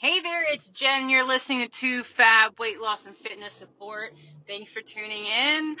Hey there, it's Jen. You're listening to Fab Weight Loss and Fitness Support. Thanks for tuning in.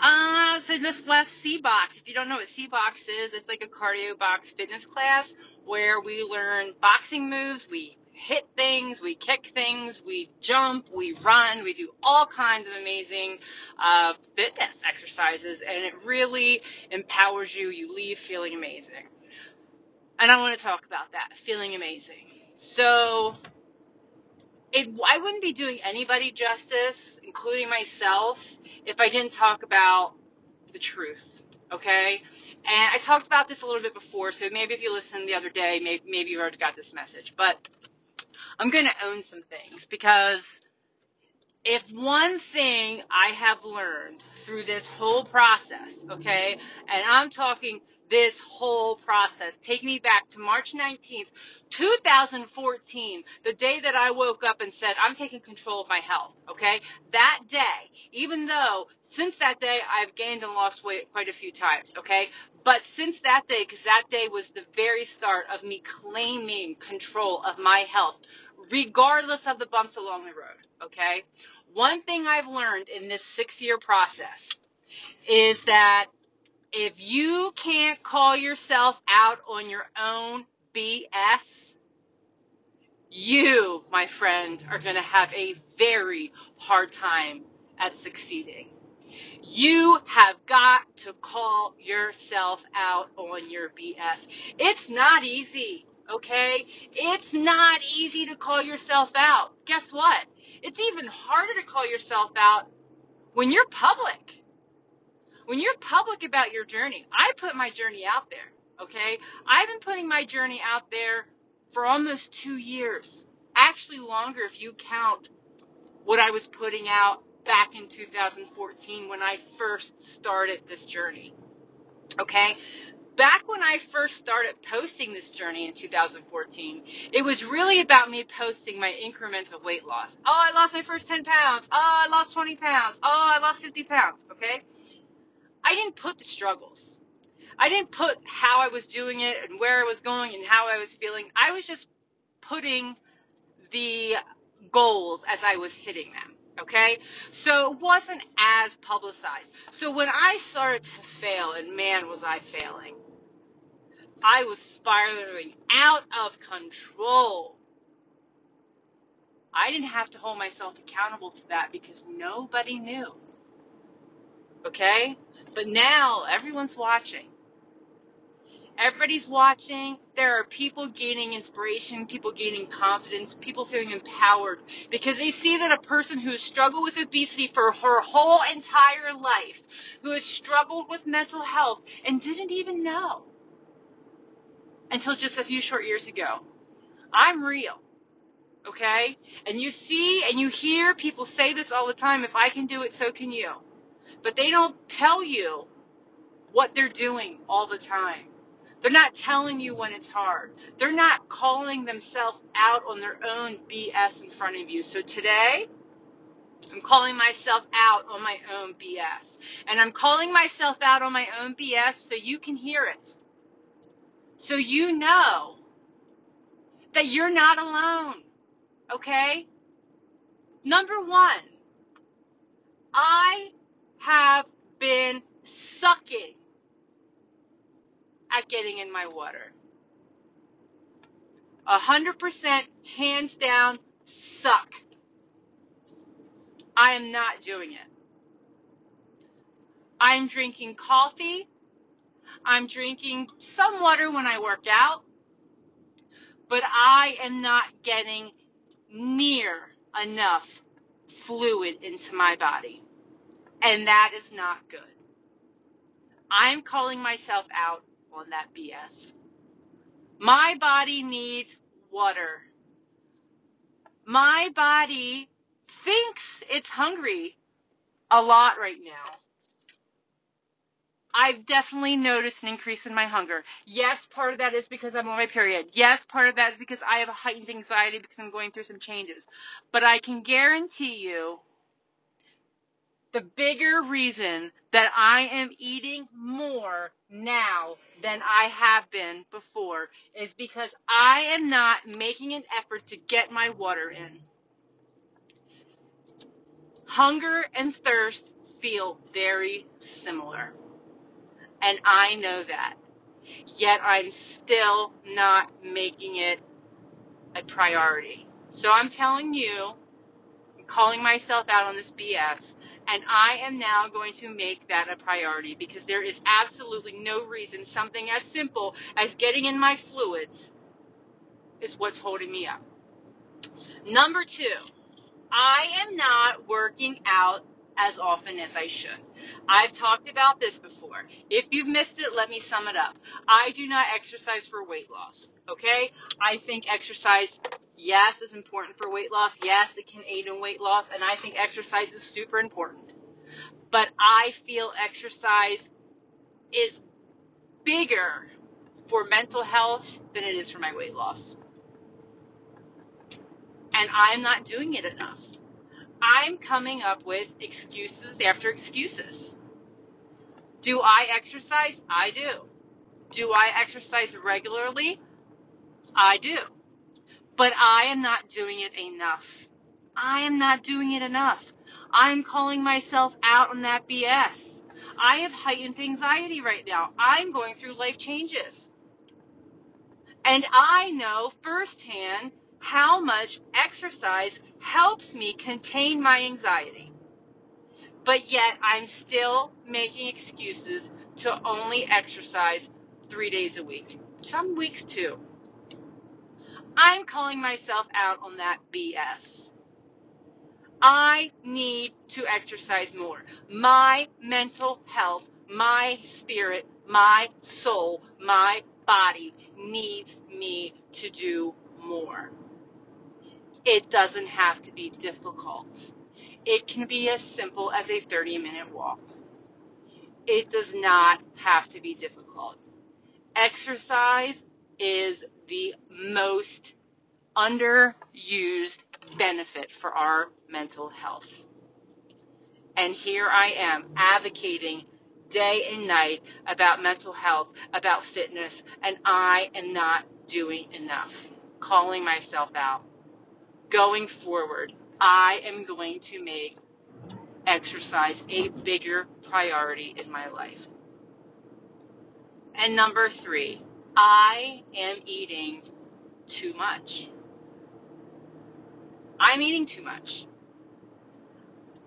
Uh, so just left C Box. If you don't know what C Box is, it's like a cardio box fitness class where we learn boxing moves, we hit things, we kick things, we jump, we run, we do all kinds of amazing uh, fitness exercises, and it really empowers you. You leave feeling amazing. And I want to talk about that, feeling amazing. So, it, I wouldn't be doing anybody justice, including myself, if I didn't talk about the truth. Okay? And I talked about this a little bit before, so maybe if you listened the other day, maybe, maybe you already got this message. But I'm going to own some things because if one thing I have learned through this whole process, okay, and I'm talking this whole process, take me back to March 19th, 2014, the day that I woke up and said, I'm taking control of my health, okay? That day, even though since that day I've gained and lost weight quite a few times, okay? But since that day, because that day was the very start of me claiming control of my health, regardless of the bumps along the road, okay? One thing I've learned in this six year process is that if you can't call yourself out on your own BS, you, my friend, are going to have a very hard time at succeeding. You have got to call yourself out on your BS. It's not easy, okay? It's not easy to call yourself out. Guess what? It's even harder to call yourself out when you're public. When you're public about your journey. I put my journey out there, okay? I've been putting my journey out there for almost two years. Actually, longer if you count what I was putting out back in 2014 when I first started this journey. Okay? Back when I first started posting this journey in 2014, it was really about me posting my increments of weight loss. Oh, I lost my first 10 pounds. Oh, I lost 20 pounds. Oh, I lost 50 pounds. Okay? I didn't put the struggles. I didn't put how I was doing it and where I was going and how I was feeling. I was just putting the goals as I was hitting them. Okay? So it wasn't as publicized. So when I started to fail, and man, was I failing, I was spiraling out of control. I didn't have to hold myself accountable to that because nobody knew. Okay? But now everyone's watching. Everybody's watching. There are people gaining inspiration, people gaining confidence, people feeling empowered because they see that a person who has struggled with obesity for her whole entire life, who has struggled with mental health and didn't even know until just a few short years ago. I'm real. Okay? And you see and you hear people say this all the time if I can do it, so can you. But they don't tell you what they're doing all the time. They're not telling you when it's hard. They're not calling themselves out on their own BS in front of you. So today, I'm calling myself out on my own BS. And I'm calling myself out on my own BS so you can hear it. So you know that you're not alone. Okay? Number one, I have been sucking at getting in my water. A hundred percent, hands down, suck. I am not doing it. I'm drinking coffee. I'm drinking some water when I work out. But I am not getting near enough fluid into my body. And that is not good. I'm calling myself out on that BS. My body needs water. My body thinks it's hungry a lot right now. I've definitely noticed an increase in my hunger. Yes, part of that is because I'm on my period. Yes, part of that is because I have a heightened anxiety because I'm going through some changes. But I can guarantee you the bigger reason that I am eating more now than I have been before is because I am not making an effort to get my water in. Hunger and thirst feel very similar. And I know that. Yet I'm still not making it a priority. So I'm telling you, I'm calling myself out on this BS, and I am now going to make that a priority because there is absolutely no reason something as simple as getting in my fluids is what's holding me up. Number two, I am not working out as often as I should. I've talked about this before. If you've missed it, let me sum it up. I do not exercise for weight loss. Okay? I think exercise, yes, is important for weight loss. Yes, it can aid in weight loss. And I think exercise is super important. But I feel exercise is bigger for mental health than it is for my weight loss. And I'm not doing it enough. I'm coming up with excuses after excuses. Do I exercise? I do. Do I exercise regularly? I do. But I am not doing it enough. I am not doing it enough. I'm calling myself out on that BS. I have heightened anxiety right now. I'm going through life changes. And I know firsthand how much exercise helps me contain my anxiety. But yet I'm still making excuses to only exercise three days a week. Some weeks two. I'm calling myself out on that BS. I need to exercise more. My mental health, my spirit, my soul, my body needs me to do more. It doesn't have to be difficult. It can be as simple as a 30 minute walk. It does not have to be difficult. Exercise is the most underused benefit for our mental health. And here I am advocating day and night about mental health, about fitness, and I am not doing enough. Calling myself out. Going forward, I am going to make exercise a bigger priority in my life. And number three, I am eating too much. I'm eating too much.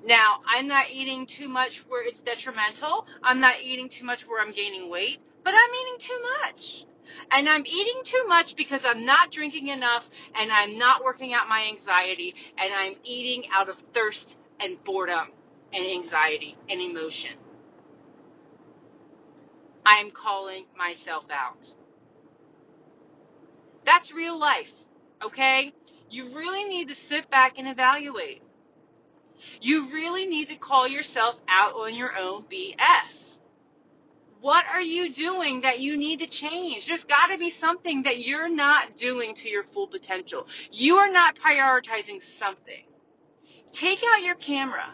Now, I'm not eating too much where it's detrimental. I'm not eating too much where I'm gaining weight, but I'm eating too much. And I'm eating too much because I'm not drinking enough and I'm not working out my anxiety and I'm eating out of thirst and boredom and anxiety and emotion. I'm calling myself out. That's real life, okay? You really need to sit back and evaluate. You really need to call yourself out on your own BS. What are you doing that you need to change? There's got to be something that you're not doing to your full potential. You are not prioritizing something. Take out your camera.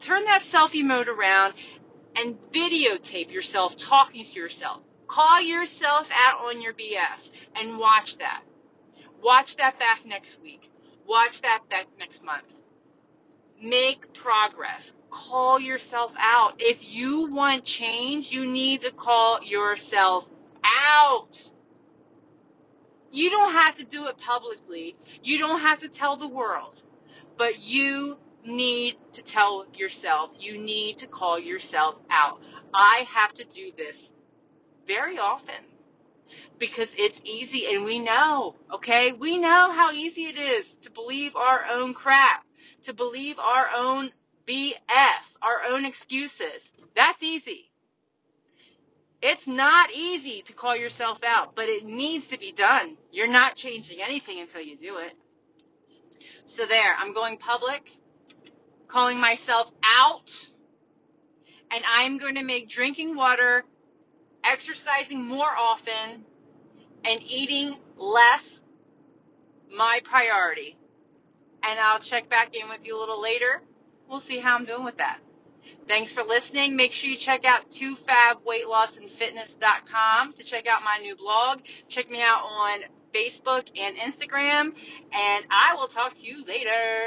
Turn that selfie mode around and videotape yourself talking to yourself. Call yourself out on your BS and watch that. Watch that back next week. Watch that back next month. Make progress. Call yourself out. If you want change, you need to call yourself out. You don't have to do it publicly. You don't have to tell the world. But you need to tell yourself, you need to call yourself out. I have to do this very often because it's easy and we know, okay? We know how easy it is to believe our own crap, to believe our own BS, our own excuses. That's easy. It's not easy to call yourself out, but it needs to be done. You're not changing anything until you do it. So there, I'm going public, calling myself out, and I'm going to make drinking water, exercising more often, and eating less my priority. And I'll check back in with you a little later we'll see how I'm doing with that. Thanks for listening. Make sure you check out 2fabweightlossandfitness.com to check out my new blog. Check me out on Facebook and Instagram, and I will talk to you later.